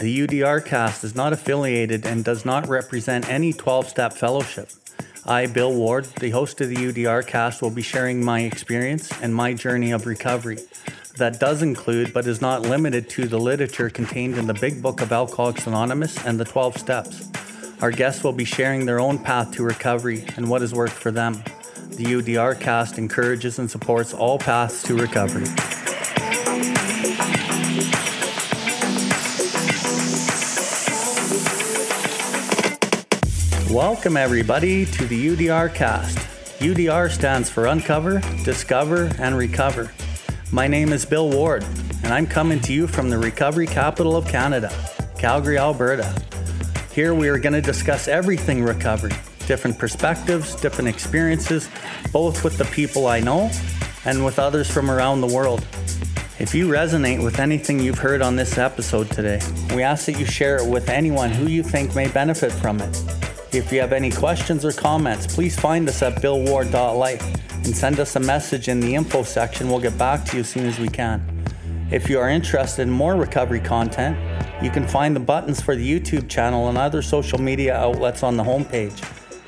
The UDR cast is not affiliated and does not represent any 12 step fellowship. I, Bill Ward, the host of the UDR cast, will be sharing my experience and my journey of recovery. That does include, but is not limited to, the literature contained in the Big Book of Alcoholics Anonymous and the 12 Steps. Our guests will be sharing their own path to recovery and what has worked for them. The UDR cast encourages and supports all paths to recovery. Welcome, everybody, to the UDR cast. UDR stands for Uncover, Discover, and Recover. My name is Bill Ward, and I'm coming to you from the recovery capital of Canada, Calgary, Alberta. Here we are going to discuss everything recovery, different perspectives, different experiences, both with the people I know and with others from around the world. If you resonate with anything you've heard on this episode today, we ask that you share it with anyone who you think may benefit from it. If you have any questions or comments, please find us at billward.life and send us a message in the info section. We'll get back to you as soon as we can. If you are interested in more recovery content, you can find the buttons for the YouTube channel and other social media outlets on the homepage,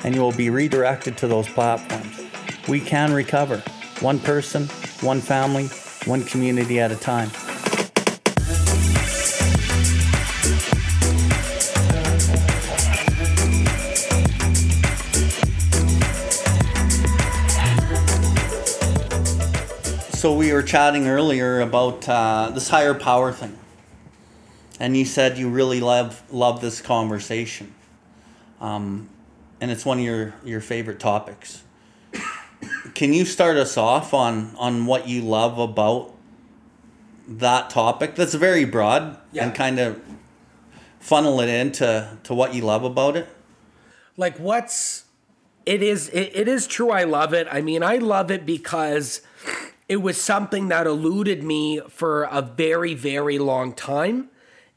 and you will be redirected to those platforms. We can recover, one person, one family, one community at a time. So we were chatting earlier about uh, this higher power thing, and you said you really love love this conversation, um, and it's one of your your favorite topics. Can you start us off on on what you love about that topic? That's very broad Yeah. and kind of funnel it into to what you love about it. like what's it is it, it is true i love it i mean i love it because it was something that eluded me for a very very long time.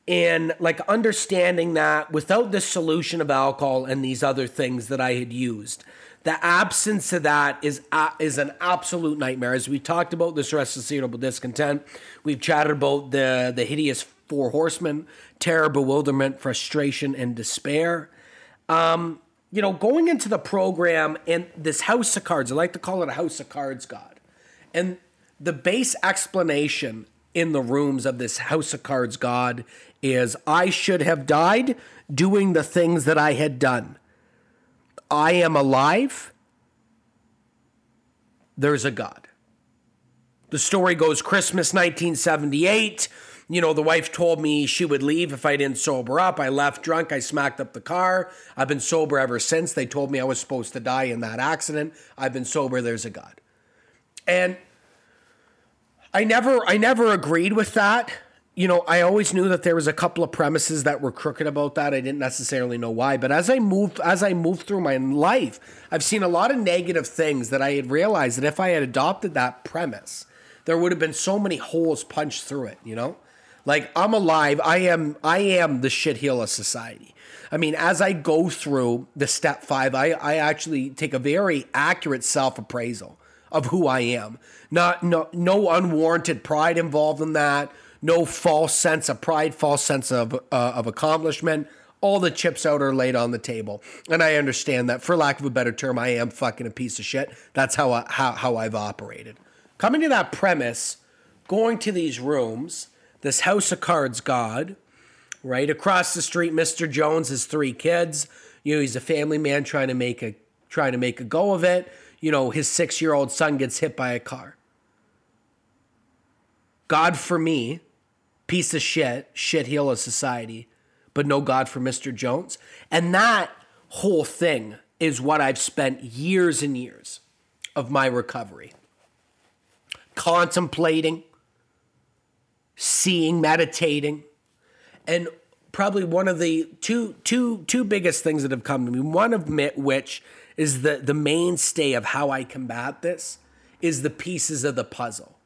And like understanding that without the solution of alcohol and these other things that i had used the absence of that is a, is an absolute nightmare. As we talked about this resociable discontent we've chatted about the the hideous four horsemen terror bewilderment frustration and despair. Um, you know, going into the program and this house of cards, I like to call it a house of cards, God. And the base explanation in the rooms of this house of cards, God, is I should have died doing the things that I had done. I am alive. There's a God. The story goes Christmas 1978. You know, the wife told me she would leave if I didn't sober up. I left drunk. I smacked up the car. I've been sober ever since. They told me I was supposed to die in that accident. I've been sober. There's a God. And I never I never agreed with that. You know, I always knew that there was a couple of premises that were crooked about that. I didn't necessarily know why, but as I moved as I moved through my life, I've seen a lot of negative things that I had realized that if I had adopted that premise, there would have been so many holes punched through it, you know? Like I'm alive. I am I am the shitheel of society. I mean, as I go through the step five, I, I actually take a very accurate self-appraisal of who I am. Not no no unwarranted pride involved in that. No false sense of pride, false sense of uh, of accomplishment. All the chips out are laid on the table, and I understand that. For lack of a better term, I am fucking a piece of shit. That's how I, how how I've operated. Coming to that premise, going to these rooms, this house of cards, God, right across the street, Mr. Jones has three kids. You know, he's a family man trying to make a trying to make a go of it. You know, his six year old son gets hit by a car. God for me, piece of shit, shit heel of society, but no God for Mr. Jones. And that whole thing is what I've spent years and years of my recovery contemplating, seeing, meditating, and probably one of the two two two biggest things that have come to me. One of which is the the mainstay of how I combat this is the pieces of the puzzle.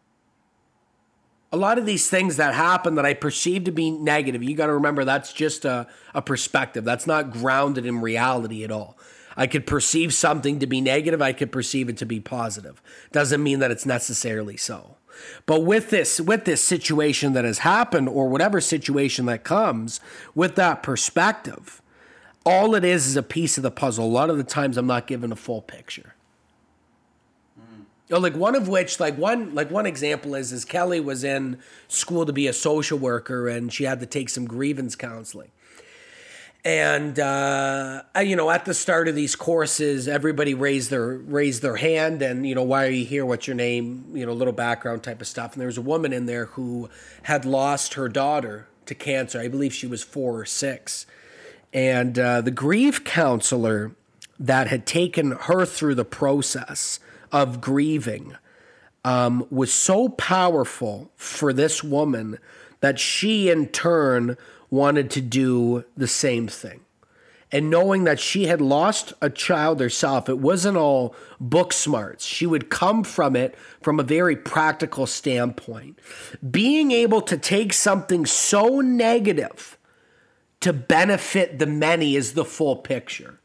A lot of these things that happen that I perceive to be negative, you got to remember that's just a, a perspective. That's not grounded in reality at all. I could perceive something to be negative, I could perceive it to be positive. Doesn't mean that it's necessarily so. But with this with this situation that has happened or whatever situation that comes with that perspective, all it is is a piece of the puzzle. A lot of the times I'm not given a full picture. You know, like one of which, like one, like one example is, is Kelly was in school to be a social worker, and she had to take some grievance counseling. And uh, you know, at the start of these courses, everybody raised their raised their hand, and you know, why are you here? What's your name? You know, little background type of stuff. And there was a woman in there who had lost her daughter to cancer. I believe she was four or six, and uh, the grief counselor that had taken her through the process of grieving um, was so powerful for this woman that she, in turn, wanted to do the same thing. And knowing that she had lost a child herself, it wasn't all book smarts. She would come from it from a very practical standpoint. Being able to take something so negative to benefit the many is the full picture.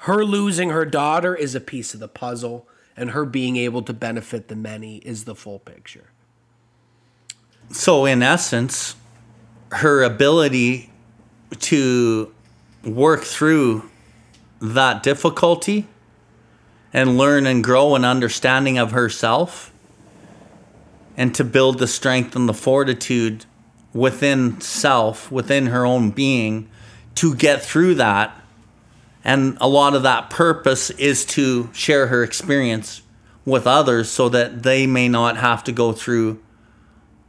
Her losing her daughter is a piece of the puzzle and her being able to benefit the many is the full picture. So, in essence, her ability to work through that difficulty and learn and grow an understanding of herself and to build the strength and the fortitude within self, within her own being, to get through that and a lot of that purpose is to share her experience with others so that they may not have to go through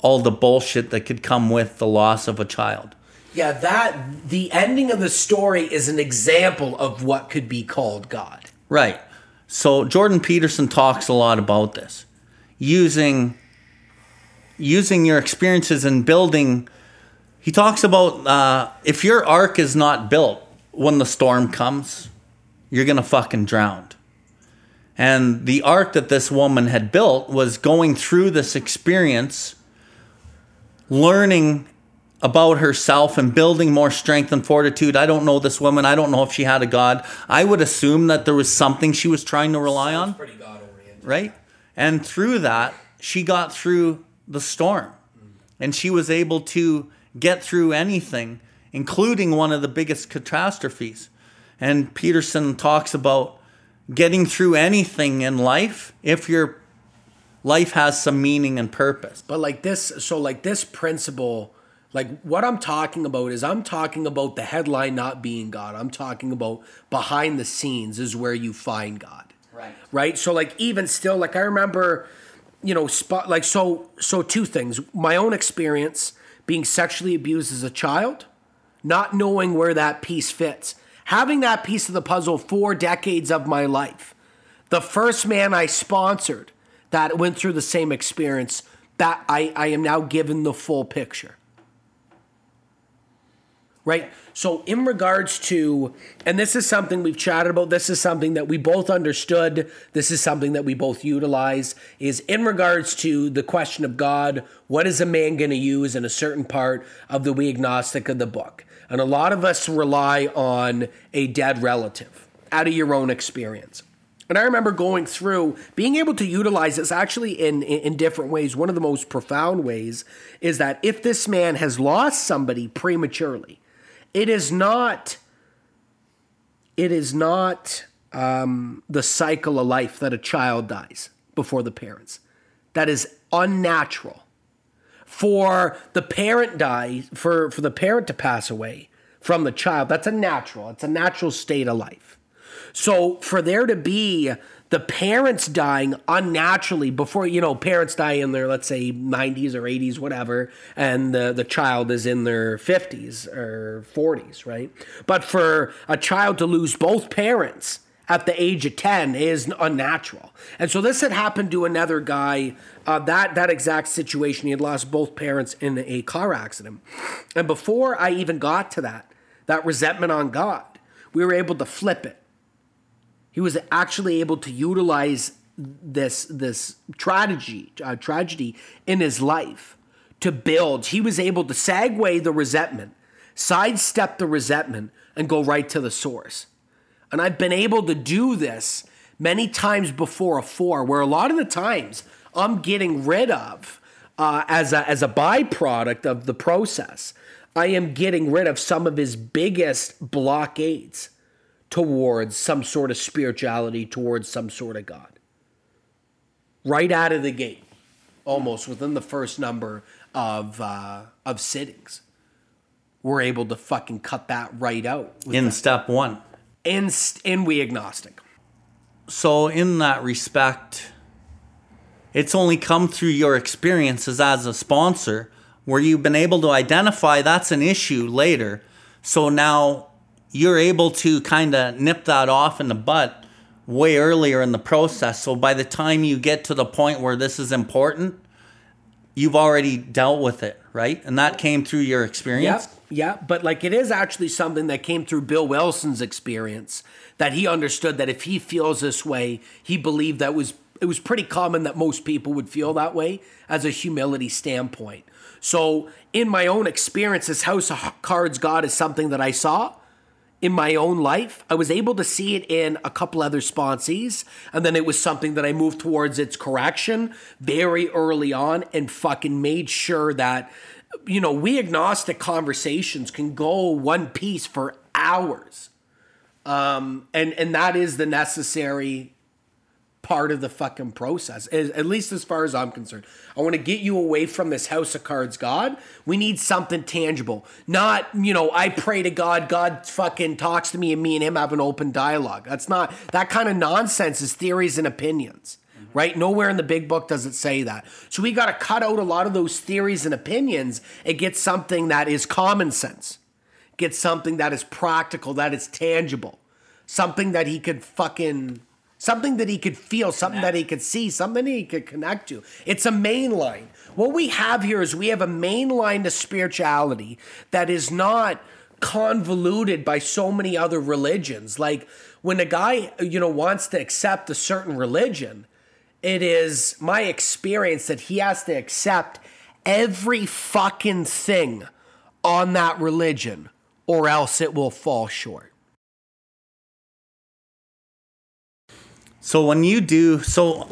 all the bullshit that could come with the loss of a child. Yeah, that the ending of the story is an example of what could be called God. Right. So Jordan Peterson talks a lot about this. Using using your experiences and building he talks about uh, if your ark is not built when the storm comes, you're going to fucking drown. And the ark that this woman had built was going through this experience, learning about herself and building more strength and fortitude. I don't know this woman. I don't know if she had a God. I would assume that there was something she was trying to rely on. Pretty God oriented. Right? And through that, she got through the storm. And she was able to get through anything including one of the biggest catastrophes. And Peterson talks about getting through anything in life if your life has some meaning and purpose. But like this, so like this principle, like what I'm talking about is I'm talking about the headline not being God. I'm talking about behind the scenes is where you find God. Right. Right. So like even still, like I remember, you know, spot like so so two things. My own experience being sexually abused as a child not knowing where that piece fits. Having that piece of the puzzle four decades of my life. The first man I sponsored that went through the same experience, that I, I am now given the full picture. Right? So, in regards to, and this is something we've chatted about, this is something that we both understood, this is something that we both utilize, is in regards to the question of God, what is a man going to use in a certain part of the We Agnostic of the book? And a lot of us rely on a dead relative out of your own experience. And I remember going through being able to utilize this actually in, in, in, different ways. One of the most profound ways is that if this man has lost somebody prematurely, it is not it is not um, the cycle of life that a child dies before the parents. That is unnatural for the parent dies for for the parent to pass away from the child that's a natural it's a natural state of life so for there to be the parents dying unnaturally before you know parents die in their let's say 90s or 80s whatever and the, the child is in their 50s or 40s right but for a child to lose both parents at the age of 10 is unnatural. And so this had happened to another guy, uh, that, that exact situation. He had lost both parents in a car accident. And before I even got to that, that resentment on God, we were able to flip it. He was actually able to utilize this, this tragedy, uh, tragedy in his life to build. He was able to segue the resentment, sidestep the resentment, and go right to the source. And I've been able to do this many times before a four, where a lot of the times, I'm getting rid of uh, as a as a byproduct of the process. I am getting rid of some of his biggest blockades towards some sort of spirituality, towards some sort of God. Right out of the gate, almost within the first number of uh, of sittings, we're able to fucking cut that right out. in that. step one. In in we agnostic. So in that respect, it's only come through your experiences as a sponsor where you've been able to identify that's an issue later. So now you're able to kind of nip that off in the butt way earlier in the process. So by the time you get to the point where this is important, you've already dealt with it, right? And that came through your experience. Yeah, yeah, but like it is actually something that came through Bill Wilson's experience that he understood that if he feels this way, he believed that was it was pretty common that most people would feel that way as a humility standpoint. So, in my own experience, this House of Cards God is something that I saw in my own life. I was able to see it in a couple other sponsees, and then it was something that I moved towards its correction very early on and fucking made sure that, you know, we agnostic conversations can go one piece for hours. Um, and and that is the necessary part of the fucking process, at least as far as I'm concerned. I want to get you away from this house of cards, God. We need something tangible. Not, you know, I pray to God, God fucking talks to me, and me and him have an open dialogue. That's not, that kind of nonsense is theories and opinions. Mm-hmm. Right? Nowhere in the big book does it say that. So we got to cut out a lot of those theories and opinions and get something that is common sense. Get something that is practical, that is tangible. Something that he could fucking something that he could feel, something that he could see, something he could connect to. It's a main line. What we have here is we have a main line to spirituality that is not convoluted by so many other religions. Like when a guy, you know, wants to accept a certain religion, it is my experience that he has to accept every fucking thing on that religion or else it will fall short. So when you do so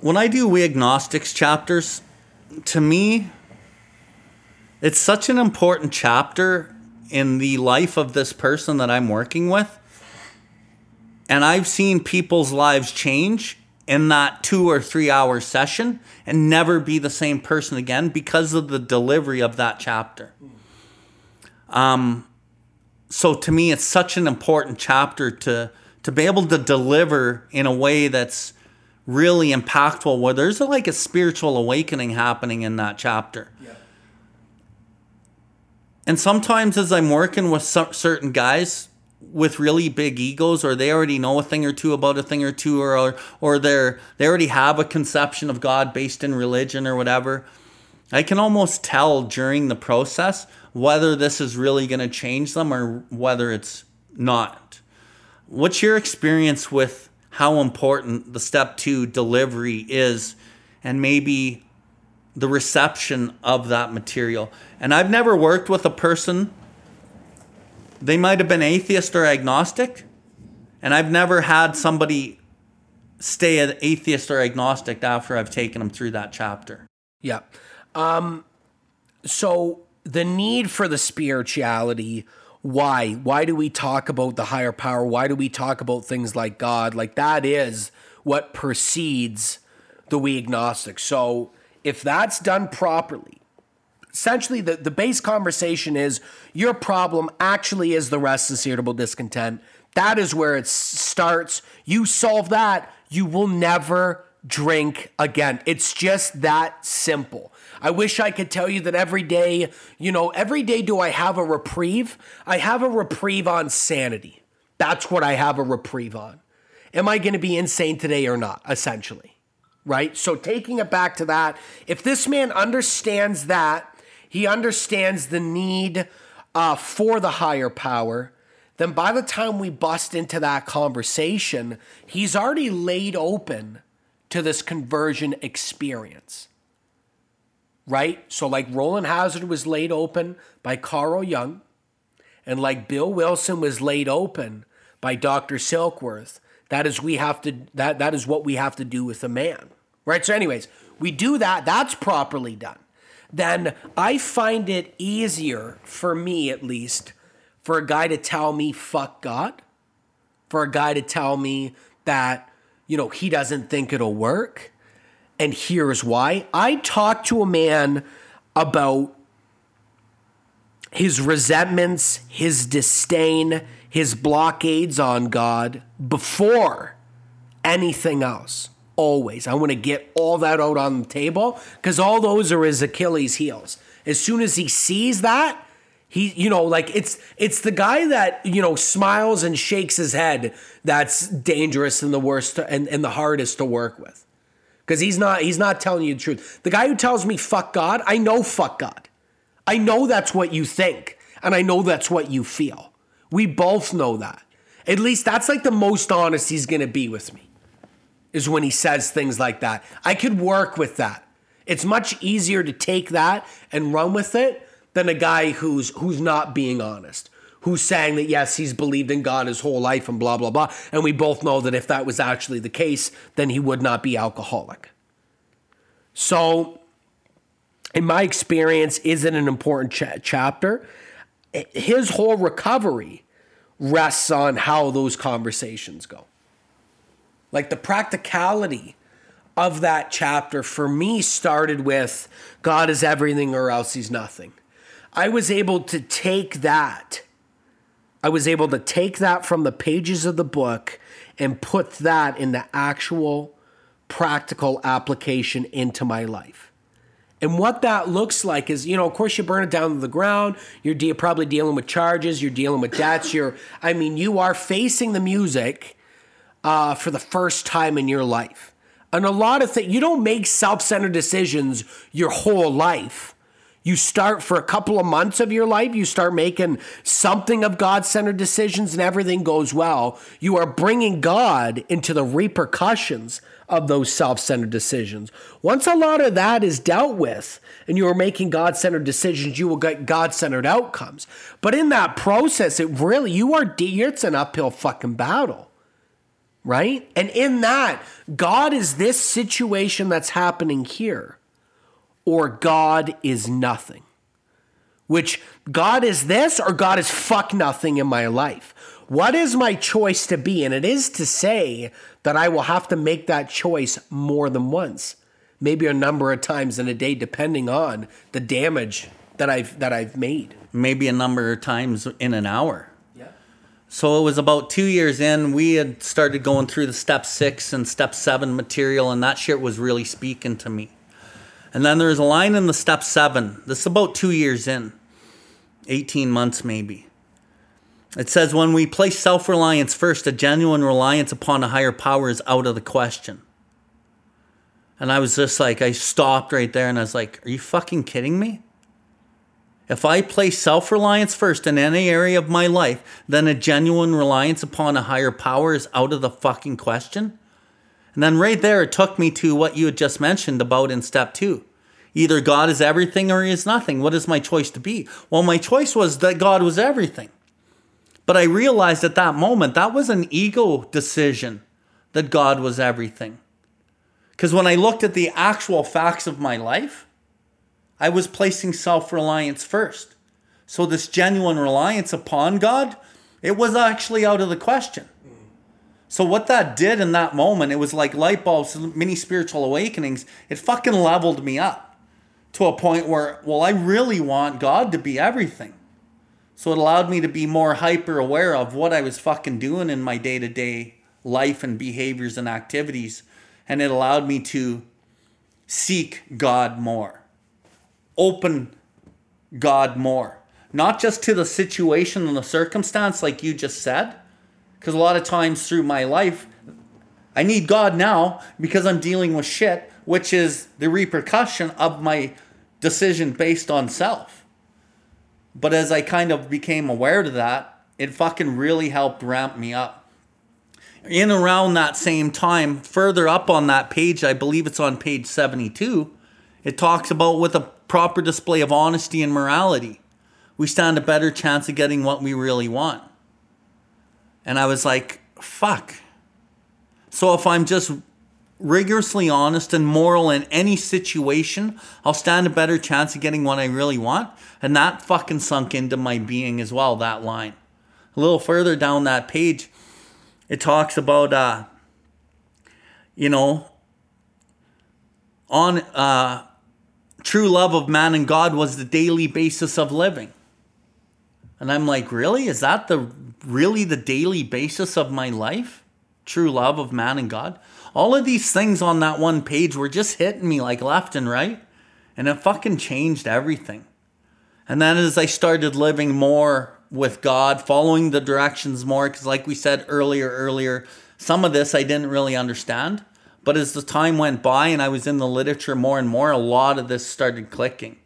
when I do we agnostics chapters, to me it's such an important chapter in the life of this person that I'm working with. And I've seen people's lives change in that two or three hour session and never be the same person again because of the delivery of that chapter. Um, so to me, it's such an important chapter to to be able to deliver in a way that's really impactful where there's a, like a spiritual awakening happening in that chapter yeah. and sometimes as i'm working with certain guys with really big egos or they already know a thing or two about a thing or two or or they're they already have a conception of god based in religion or whatever i can almost tell during the process whether this is really going to change them or whether it's not What's your experience with how important the step two delivery is and maybe the reception of that material? And I've never worked with a person, they might have been atheist or agnostic, and I've never had somebody stay an atheist or agnostic after I've taken them through that chapter. Yeah. Um, so the need for the spirituality why? Why do we talk about the higher power? Why do we talk about things like god? Like that is what precedes the we agnostic. So if that's done properly essentially the, the base conversation is your problem actually is the restless irritable discontent. That is where it starts. You solve that you will never drink again. It's just that simple I wish I could tell you that every day, you know, every day do I have a reprieve? I have a reprieve on sanity. That's what I have a reprieve on. Am I going to be insane today or not, essentially? Right? So, taking it back to that, if this man understands that, he understands the need uh, for the higher power, then by the time we bust into that conversation, he's already laid open to this conversion experience right? So, like Rowland Hazard was laid open by Carl Jung, and like Bill Wilson was laid open by Dr. Silkworth, that is we have to that that is what we have to do with a man, Right? So, anyways, we do that. That's properly done. Then I find it easier, for me at least, for a guy to tell me, fuck God, for a guy to tell me that, you know, he doesn't think it'll work. And here's why. I talked to a man about his resentments, his disdain, his blockades on God before anything else. Always. I want to get all that out on the table because all those are his Achilles heels. As soon as he sees that, he you know like it's it's the guy that you know smiles and shakes his head that's dangerous and the worst to, and, and the hardest to work with because he's not he's not telling you the truth. The guy who tells me fuck god i know fuck god. I know that's what you think and i know that's what you feel. We both know that. At least that's like the most honest he's gonna be with me is when he says things like that. I could work with that. It's much easier to take that and run with it than a guy who's who's not being honest, who's saying that yes, he's believed in God his whole life and blah blah blah. And we both know that if that was actually the case, then he would not be alcoholic. So, in my experience, is it an important ch- chapter? His whole recovery rests on how those conversations go. Like the practicality of that chapter for me started with God is everything or else he's nothing. I was able to take that. I was able to take that from the pages of the book and put that in the actual practical application into my life. And what that looks like is, you know, of course, you burn it down to the ground. You're de- probably dealing with charges. You're dealing with debts. You're, I mean, you are facing the music uh, for the first time in your life. And a lot of things, you don't make self centered decisions your whole life. You start for a couple of months of your life, you start making something of God centered decisions and everything goes well. You are bringing God into the repercussions of those self centered decisions. Once a lot of that is dealt with and you are making God centered decisions, you will get God centered outcomes. But in that process, it really, you are, it's an uphill fucking battle. Right? And in that, God is this situation that's happening here or God is nothing. Which God is this or God is fuck nothing in my life. What is my choice to be? And it is to say that I will have to make that choice more than once, maybe a number of times in a day, depending on the damage that I've that I've made. Maybe a number of times in an hour. Yeah. So it was about two years in, we had started going through the step six and step seven material, and that shit was really speaking to me. And then there's a line in the step seven. This is about two years in, 18 months maybe. It says, when we place self reliance first, a genuine reliance upon a higher power is out of the question. And I was just like, I stopped right there and I was like, are you fucking kidding me? If I place self reliance first in any area of my life, then a genuine reliance upon a higher power is out of the fucking question. And then right there, it took me to what you had just mentioned about in step two. Either God is everything or he is nothing. What is my choice to be? Well, my choice was that God was everything. But I realized at that moment that was an ego decision that God was everything. Because when I looked at the actual facts of my life, I was placing self reliance first. So, this genuine reliance upon God, it was actually out of the question. So what that did in that moment, it was like light bulbs, mini spiritual awakenings. It fucking leveled me up to a point where, well, I really want God to be everything. So it allowed me to be more hyper aware of what I was fucking doing in my day to day life and behaviors and activities. And it allowed me to seek God more, open God more, not just to the situation and the circumstance, like you just said because a lot of times through my life, I need God now because I'm dealing with shit, which is the repercussion of my decision based on self. But as I kind of became aware of that, it fucking really helped ramp me up. In around that same time, further up on that page, I believe it's on page 72, it talks about with a proper display of honesty and morality, we stand a better chance of getting what we really want. And I was like, fuck. So if I'm just rigorously honest and moral in any situation, I'll stand a better chance of getting what I really want. And that fucking sunk into my being as well, that line. A little further down that page, it talks about, uh, you know, on uh, true love of man and God was the daily basis of living. And I'm like, really? Is that the really the daily basis of my life? True love of man and God? All of these things on that one page were just hitting me like left and right. And it fucking changed everything. And then as I started living more with God, following the directions more, because like we said earlier, earlier, some of this I didn't really understand. But as the time went by and I was in the literature more and more, a lot of this started clicking.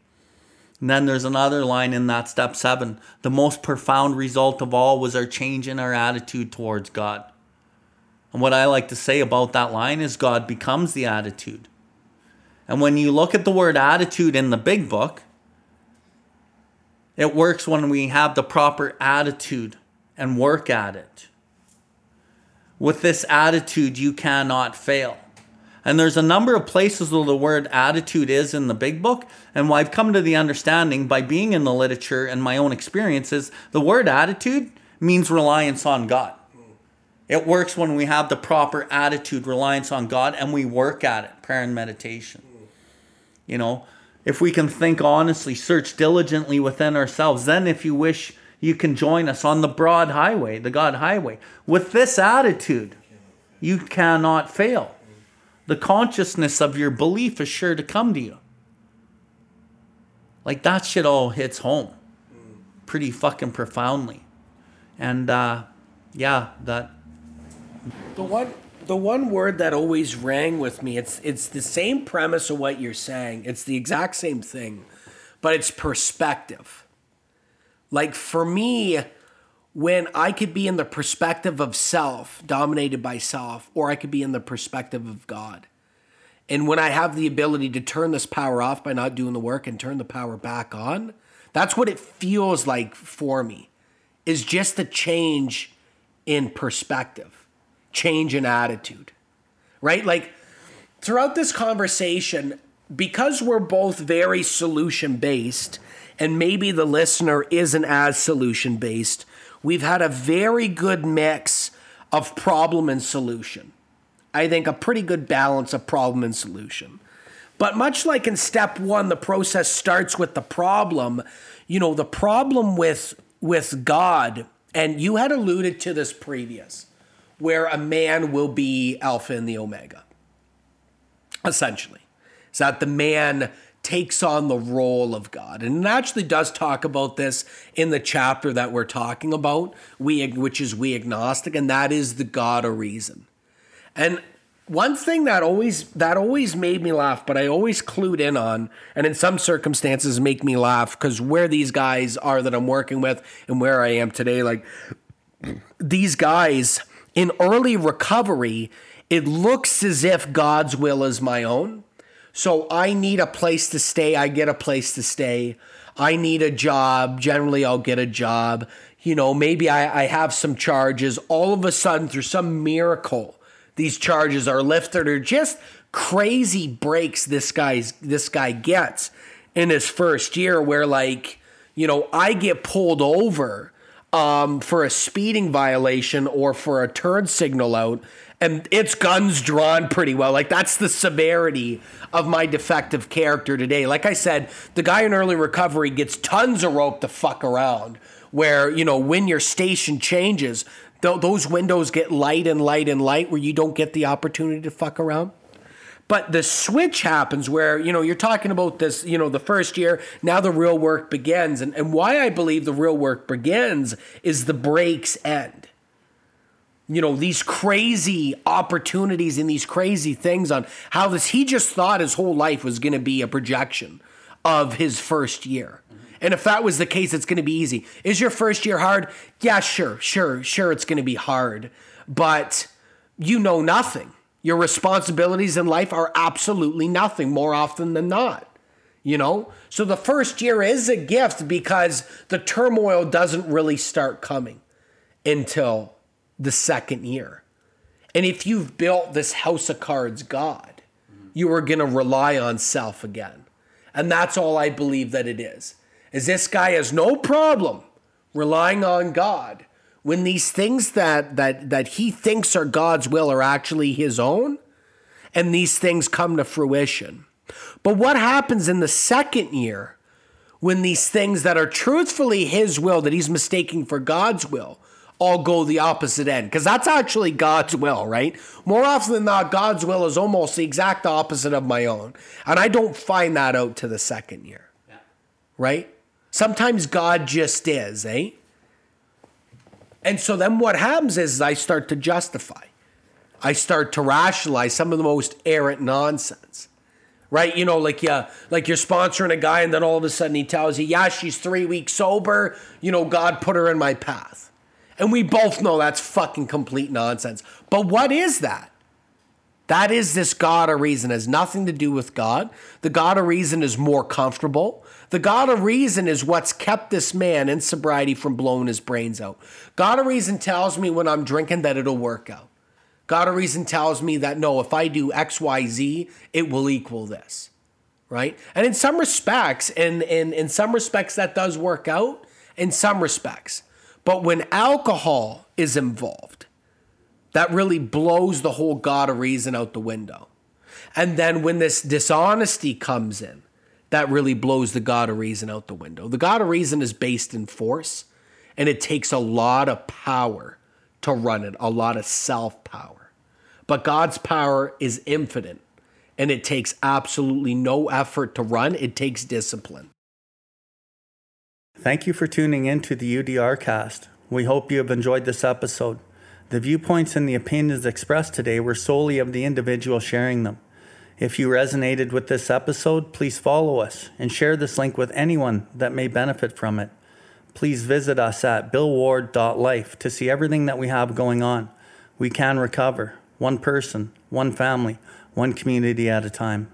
And then there's another line in that step seven. The most profound result of all was our change in our attitude towards God. And what I like to say about that line is God becomes the attitude. And when you look at the word attitude in the big book, it works when we have the proper attitude and work at it. With this attitude, you cannot fail. And there's a number of places where the word attitude is in the big book. And what I've come to the understanding by being in the literature and my own experiences, the word attitude means reliance on God. It works when we have the proper attitude, reliance on God, and we work at it, prayer and meditation. You know, if we can think honestly, search diligently within ourselves, then if you wish, you can join us on the broad highway, the God highway. With this attitude, you cannot fail. The consciousness of your belief is sure to come to you. Like that shit all hits home pretty fucking profoundly. And uh, yeah, that the one the one word that always rang with me, it's it's the same premise of what you're saying. It's the exact same thing, but it's perspective. Like for me, when I could be in the perspective of self, dominated by self, or I could be in the perspective of God. And when I have the ability to turn this power off by not doing the work and turn the power back on, that's what it feels like for me. Is just the change in perspective change in attitude, right? Like throughout this conversation, because we're both very solution based, and maybe the listener isn't as solution based, we've had a very good mix of problem and solution. I think a pretty good balance of problem and solution. But much like in step one, the process starts with the problem. You know, the problem with with God, and you had alluded to this previous where a man will be Alpha and the Omega, essentially. Is that the man takes on the role of God. And it actually does talk about this in the chapter that we're talking about, we which is we agnostic, and that is the God of reason. And one thing that always that always made me laugh, but I always clued in on, and in some circumstances make me laugh because where these guys are that I'm working with and where I am today, like these guys in early recovery, it looks as if God's will is my own. So I need a place to stay. I get a place to stay. I need a job. Generally, I'll get a job. You know, maybe I, I have some charges. All of a sudden, through some miracle, these charges are lifted or just crazy breaks this guy's this guy gets in his first year where like, you know, I get pulled over um, for a speeding violation or for a turn signal out, and it's guns drawn pretty well. Like that's the severity of my defective character today. Like I said, the guy in early recovery gets tons of rope to fuck around. Where you know when your station changes, th- those windows get light and light and light, where you don't get the opportunity to fuck around. But the switch happens where, you know, you're talking about this, you know, the first year, now the real work begins. And, and why I believe the real work begins is the breaks end. You know, these crazy opportunities and these crazy things on how this, he just thought his whole life was going to be a projection of his first year. And if that was the case, it's going to be easy. Is your first year hard? Yeah, sure, sure, sure, it's going to be hard. But you know nothing your responsibilities in life are absolutely nothing more often than not. You know? So the first year is a gift because the turmoil doesn't really start coming until the second year. And if you've built this house of cards God, you are going to rely on self again. And that's all I believe that it is. Is this guy has no problem relying on God when these things that that that he thinks are God's will are actually his own and these things come to fruition. But what happens in the second year when these things that are truthfully his will that he's mistaking for God's will all go the opposite end because that's actually God's will, right? More often than not, God's will is almost the exact opposite of my own. And I don't find that out to the second year, yeah. right? Sometimes God just is, eh? And so then what happens is I start to justify. I start to rationalize some of the most errant nonsense. Right? You know, like yeah, like you're sponsoring a guy and then all of a sudden he tells you, yeah, she's three weeks sober. You know, God put her in my path. And we both know that's fucking complete nonsense. But what is that? That is this God of reason. It has nothing to do with God. The God of reason is more comfortable. The God of reason is what's kept this man in sobriety from blowing his brains out. God of reason tells me when I'm drinking that it'll work out. God of reason tells me that no, if I do X, Y, Z, it will equal this. Right? And in some respects, and in, in some respects that does work out, in some respects. But when alcohol is involved, that really blows the whole God of reason out the window. And then when this dishonesty comes in, that really blows the God of reason out the window. The God of reason is based in force, and it takes a lot of power to run it, a lot of self power. But God's power is infinite, and it takes absolutely no effort to run, it takes discipline. Thank you for tuning in to the UDR cast. We hope you have enjoyed this episode. The viewpoints and the opinions expressed today were solely of the individual sharing them. If you resonated with this episode, please follow us and share this link with anyone that may benefit from it. Please visit us at billward.life to see everything that we have going on. We can recover, one person, one family, one community at a time.